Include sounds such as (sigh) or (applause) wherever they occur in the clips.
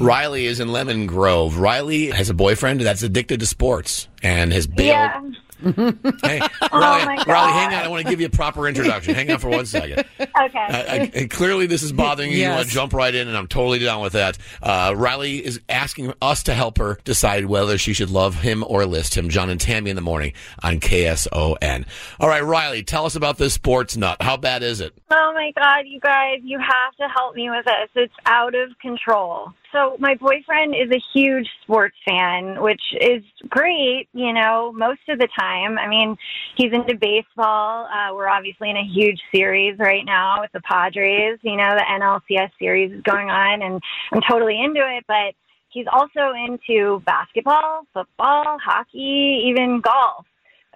Riley is in Lemon Grove. Riley has a boyfriend that's addicted to sports and has bailed. Yeah. (laughs) Hey, (laughs) Oh Riley, Riley, hang on. I want to give you a proper introduction. hang on for one second. (laughs) Okay. I, I, clearly, this is bothering you. You want to jump right in, and I'm totally down with that. Uh, Riley is asking us to help her decide whether she should love him or list him. John and Tammy in the morning on KSON. All right, Riley, tell us about this sports nut. How bad is it? Oh my God, you guys, you have to help me with this. It's out of control. So, my boyfriend is a huge sports fan, which is great, you know, most of the time. I mean, he's into baseball. Uh, we're obviously in a huge series right now with the Padres. You know, the NLCS series is going on, and I'm totally into it, but he's also into basketball, football, hockey, even golf.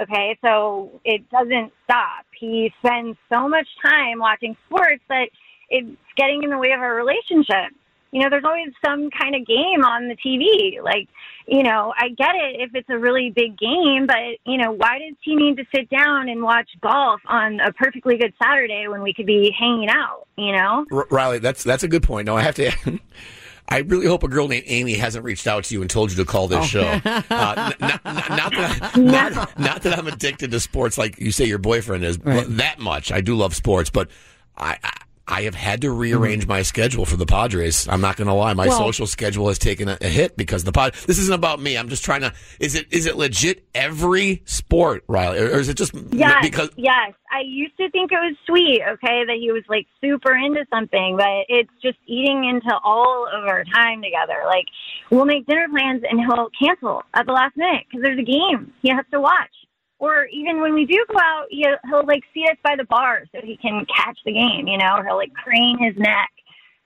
Okay, so it doesn't stop. He spends so much time watching sports that it's getting in the way of our relationship. You know, there's always some kind of game on the TV. Like, you know, I get it if it's a really big game, but, you know, why does he need to sit down and watch golf on a perfectly good Saturday when we could be hanging out, you know? R- Riley, that's that's a good point. No, I have to. (laughs) I really hope a girl named Amy hasn't reached out to you and told you to call this show. Uh, n- n- n- not, that I, (laughs) not, not that I'm addicted to sports like you say your boyfriend is Right. but that much. I do love sports, but I. I I have had to mm-hmm. rearrange my schedule for the Padres. I'm not going to lie. My Well- social schedule has taken a, a hit because the pod. This isn't about me. I'm just trying to. Is it is it legit every sport, Riley, or, or is it just Yes, because yes. I used to think it was sweet, okay, that he was like super into something, but it's just eating into all of our time together. Like, we'll make dinner plans and he'll cancel at the last minute because there's a game he has to watch. Or even when we do go out, he'll, he'll like see us by the bar so he can catch the game, you know, or he'll like crane his neck.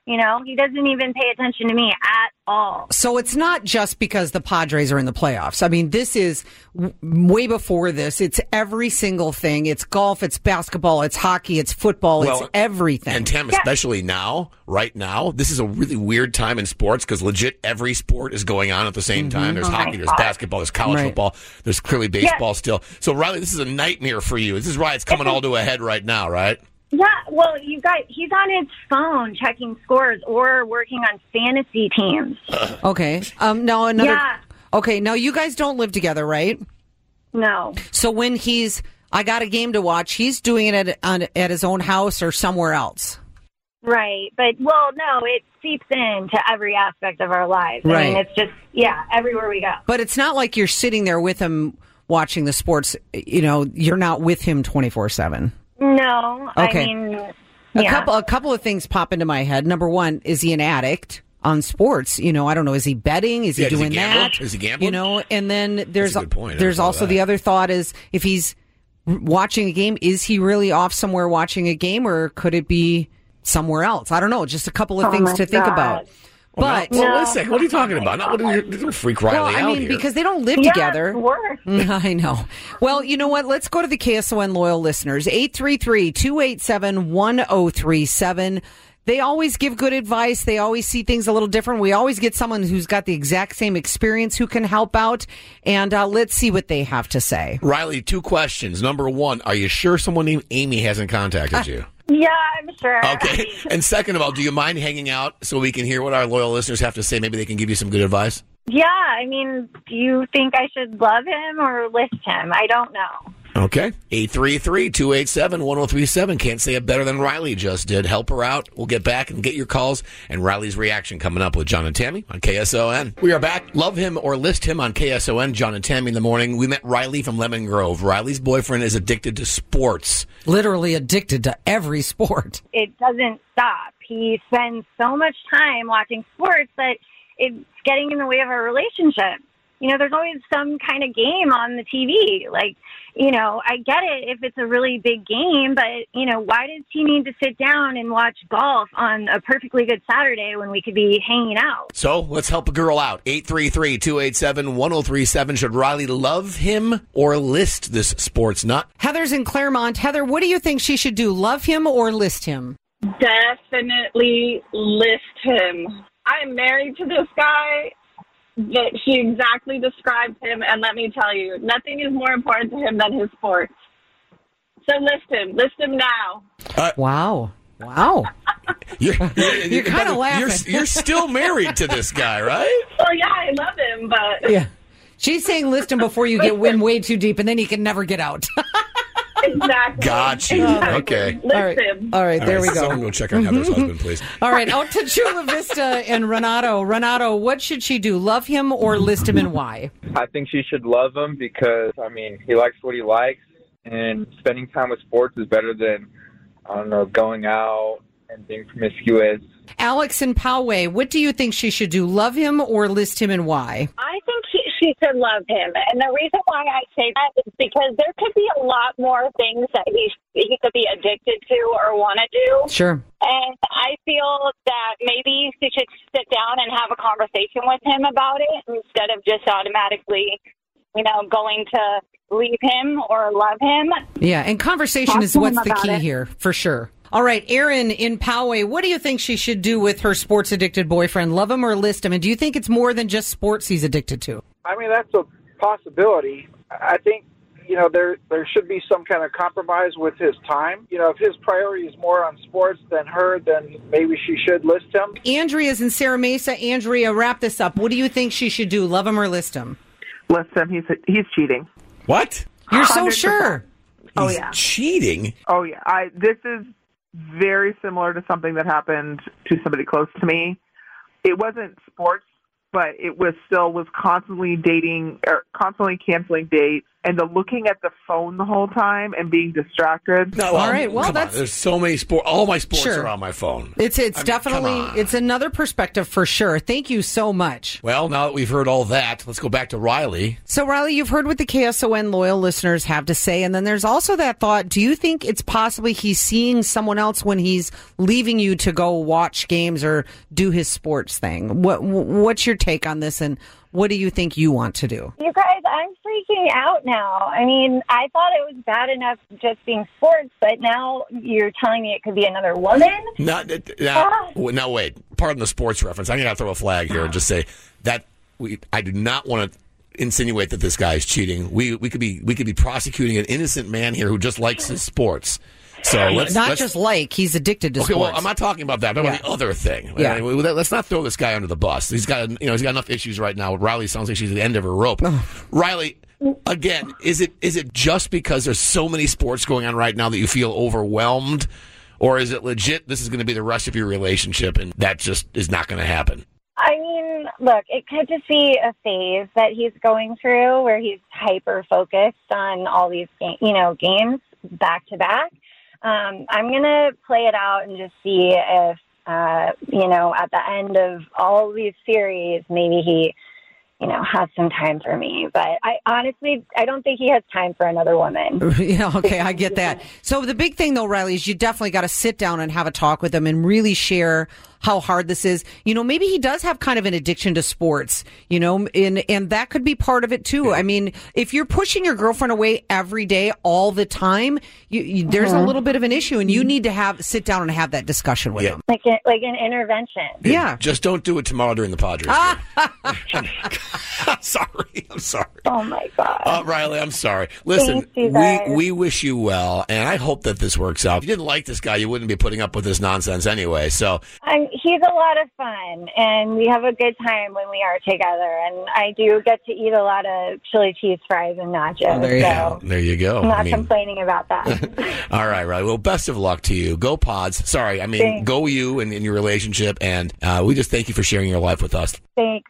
You know, he doesn't even pay attention to me at all. So it's not just because the Padres are in the playoffs. I mean, this is w- way before this. It's every single thing. It's golf, it's basketball, it's hockey, it's football, it's everything. And Tam, especially now, right now, this is a really weird time in sports because legit every sport is going on at the same mm-hmm. time. There's Oh hockey, there's basketball, there's college Right. football, there's clearly baseball still. So Riley, this is a nightmare for you. This is why it's coming all to a head right now, right? Yeah, well, you guys, he's on his phone checking scores or working on fantasy teams. (laughs) okay. Um, now another. Yeah. Okay. Now you guys don't live together, right? No. So when he's, I got a game to watch, he's doing it at, on, at his own house or somewhere else. Right. But, well, no, it seeps into every aspect of our lives. I mean, Right. it's just, yeah, everywhere we go. But it's not like you're sitting there with him watching the sports. You know, you're not with him 24 7. No. Okay. I mean, A couple, a couple of things pop into my head. Number one, is he an addict on sports? You know, I don't know. Is he betting? Is he Yeah, does he doing gamble? that? Is he gambling? You know, and then there's a good point. There's also of the other thought is if he's watching a game, is he really off somewhere watching a game, or could it be somewhere else? I don't know. Just a couple of Oh things my to think about. Well, But now- well, wait a No. second. What are you talking about? Not what are you, don't freak Riley well, I out mean, here. because they don't live yeah, together. worse. (laughs) I know. Well, you know what? Let's go to the KSON loyal listeners. 833-287-1037. They always give good advice. They always see things a little different. We always get someone who's got the exact same experience who can help out. And uh, let's see what they have to say. Riley, two questions. Number one, are you sure someone named Amy hasn't contacted (laughs) you? Yeah, I'm sure. Okay. (laughs) And second of all, do you mind hanging out so we can hear what our loyal listeners have to say? Maybe they can give you some good advice. Yeah, I mean, do you think I should love him or list him? I don't know. Okay. 833-287-1037. Can't say it better than Riley just did. Help her out. We'll get back and get your calls and Riley's reaction coming up with John and Tammy on KSON. We are back. Love him or list him on KSON. John and Tammy in the morning. We met Riley from Lemon Grove. Riley's boyfriend is addicted to sports. Literally addicted to every sport. It doesn't stop. He spends so much time watching sports that it's getting in the way of our relationship. You know, there's always some kind of game on the TV. Like, you know, I get it if it's a really big game, but, you know, why does he need to sit down and watch golf on a perfectly good Saturday when we could be hanging out? So let's help a girl out. 833 287 1037. Should Riley love him or list this sports nut? Heather's in Claremont. Heather, what do you think she should do? Love him or list him? Definitely list him. I'm married to this guy that she exactly described him, and let me tell you, nothing is more important to him than his sports. So list him. List him now. Uh, wow. Wow. (laughs) You're, you're, You're kinda laughing. You're, you're still married to this guy, right? (laughs) Well, yeah, I love him, but Yeah. She's saying list him before you get (laughs) in way too deep and then he can never get out. Exactly. Got you. Exactly. Okay. List All right. him. All right, there All right, we go. Someone go check on Heather's mm-hmm. husband, please. All right, out to Chula Vista and Renato. Renato, what should she do? Love him or list him and why? I think she should love him because I mean he likes what he likes, and spending time with sports is better than I don't know going out and being promiscuous. Alex and Poway, what do you think she should do? Love him or list him and why? I think he, she should love him, and the reason why I say that is because there could be a lot more things that he he could be addicted to or want to do. Sure. And I feel that maybe she should sit down and have a conversation with him about it instead of just automatically, you know, going to leave him or love him. Yeah, and conversation Talk is what's the key it. here, for sure. All right, Erin in Poway, what do you think she should do with her sports addicted boyfriend? Love him or list him? And do you think it's more than just sports he's addicted to? I mean, that's a possibility. I think you know there there should be some kind of compromise with his time. You know, if his priority is more on sports than her, then maybe she should list him. Andrea's in Serra Mesa. Andrea, wrap this up. What do you think she should do? Love him or list him? List him. He's he's cheating. What? You're so 100%. sure. Oh He's yeah. cheating. Oh yeah. I this is very similar to something that happened to somebody close to me. It wasn't sports, but it was still was constantly dating or constantly canceling dates and the looking at the phone the whole time and being distracted. No, All um, right, well, come on. that's- There's so many sport. All my sports Sure. are on my phone. It's it's I definitely come on. it's another perspective for sure. Thank you so much. Well, now that we've heard all that, let's go back to Riley. So Riley, you've heard what the KSON loyal listeners have to say, and then there's also that thought: Do you think it's possibly he's seeing someone else when he's leaving you to go watch games or do his sports thing? What what's your take on this, and what do you think you want to do? You guys, I'm freaking out now. I mean, I thought it was bad enough just being sports, but now you're telling me it could be another woman? Not uh, now. Ah. now wait. Pardon the sports reference. I'm gonna throw a flag here and just say that we. I do not want to insinuate that this guy is cheating. We we could be we could be prosecuting an innocent man here who just likes his sports. So let's Not let's, just like he's addicted to sports. Okay, sports. well, I'm not talking about that. I'm talking about the other thing. Yeah. I mean, let's not throw this guy under the bus. He's got, you know, he's got enough issues right now. Riley sounds like she's at the end of her rope. Riley, again, is it is it just because there's so many sports going on right now that you feel overwhelmed, or is it legit? This is going to be the rest of your relationship, and that just is not going to happen. I mean, look, it could just be a phase that he's going through where he's hyper focused on all these, ga- you know, games back to back. Um, I'm gonna play it out and just see if, uh, you know, at the end of all these series, maybe he, you know, has some time for me. But I honestly, I don't think he has time for another woman. (laughs) yeah, okay, I get that. So the big thing though, Riley, is you definitely got to sit down and have a talk with him and really share how hard this is. You know, maybe he does have kind of an addiction to sports, you know, and and that could be part of it too. I mean, if you're pushing your girlfriend away every day all the time, you, you, there's a Mhm. little bit of an issue and you need to have sit down and have that discussion with him. Like, a, like an intervention. Yeah. Just don't do it tomorrow during the Padres. (laughs) game. (laughs) I'm sorry. I'm sorry. Oh my god. Uh, Riley, I'm sorry. Listen, Thanks, you guys. we we wish you well, and I hope that this works out. If you didn't like this guy, you wouldn't be putting up with this nonsense anyway. So I'm, he's a lot of fun, and we have a good time when we are together. And I do get to eat a lot of chili cheese fries and nachos. there you so go. There you go. I'm not I mean, complaining about that. (laughs) (laughs) all right, Riley. Well, best of luck to you. Go Pods. Sorry, I mean, Thanks. go you and in your relationship, and uh, we just thank you for sharing your life with us. Thanks,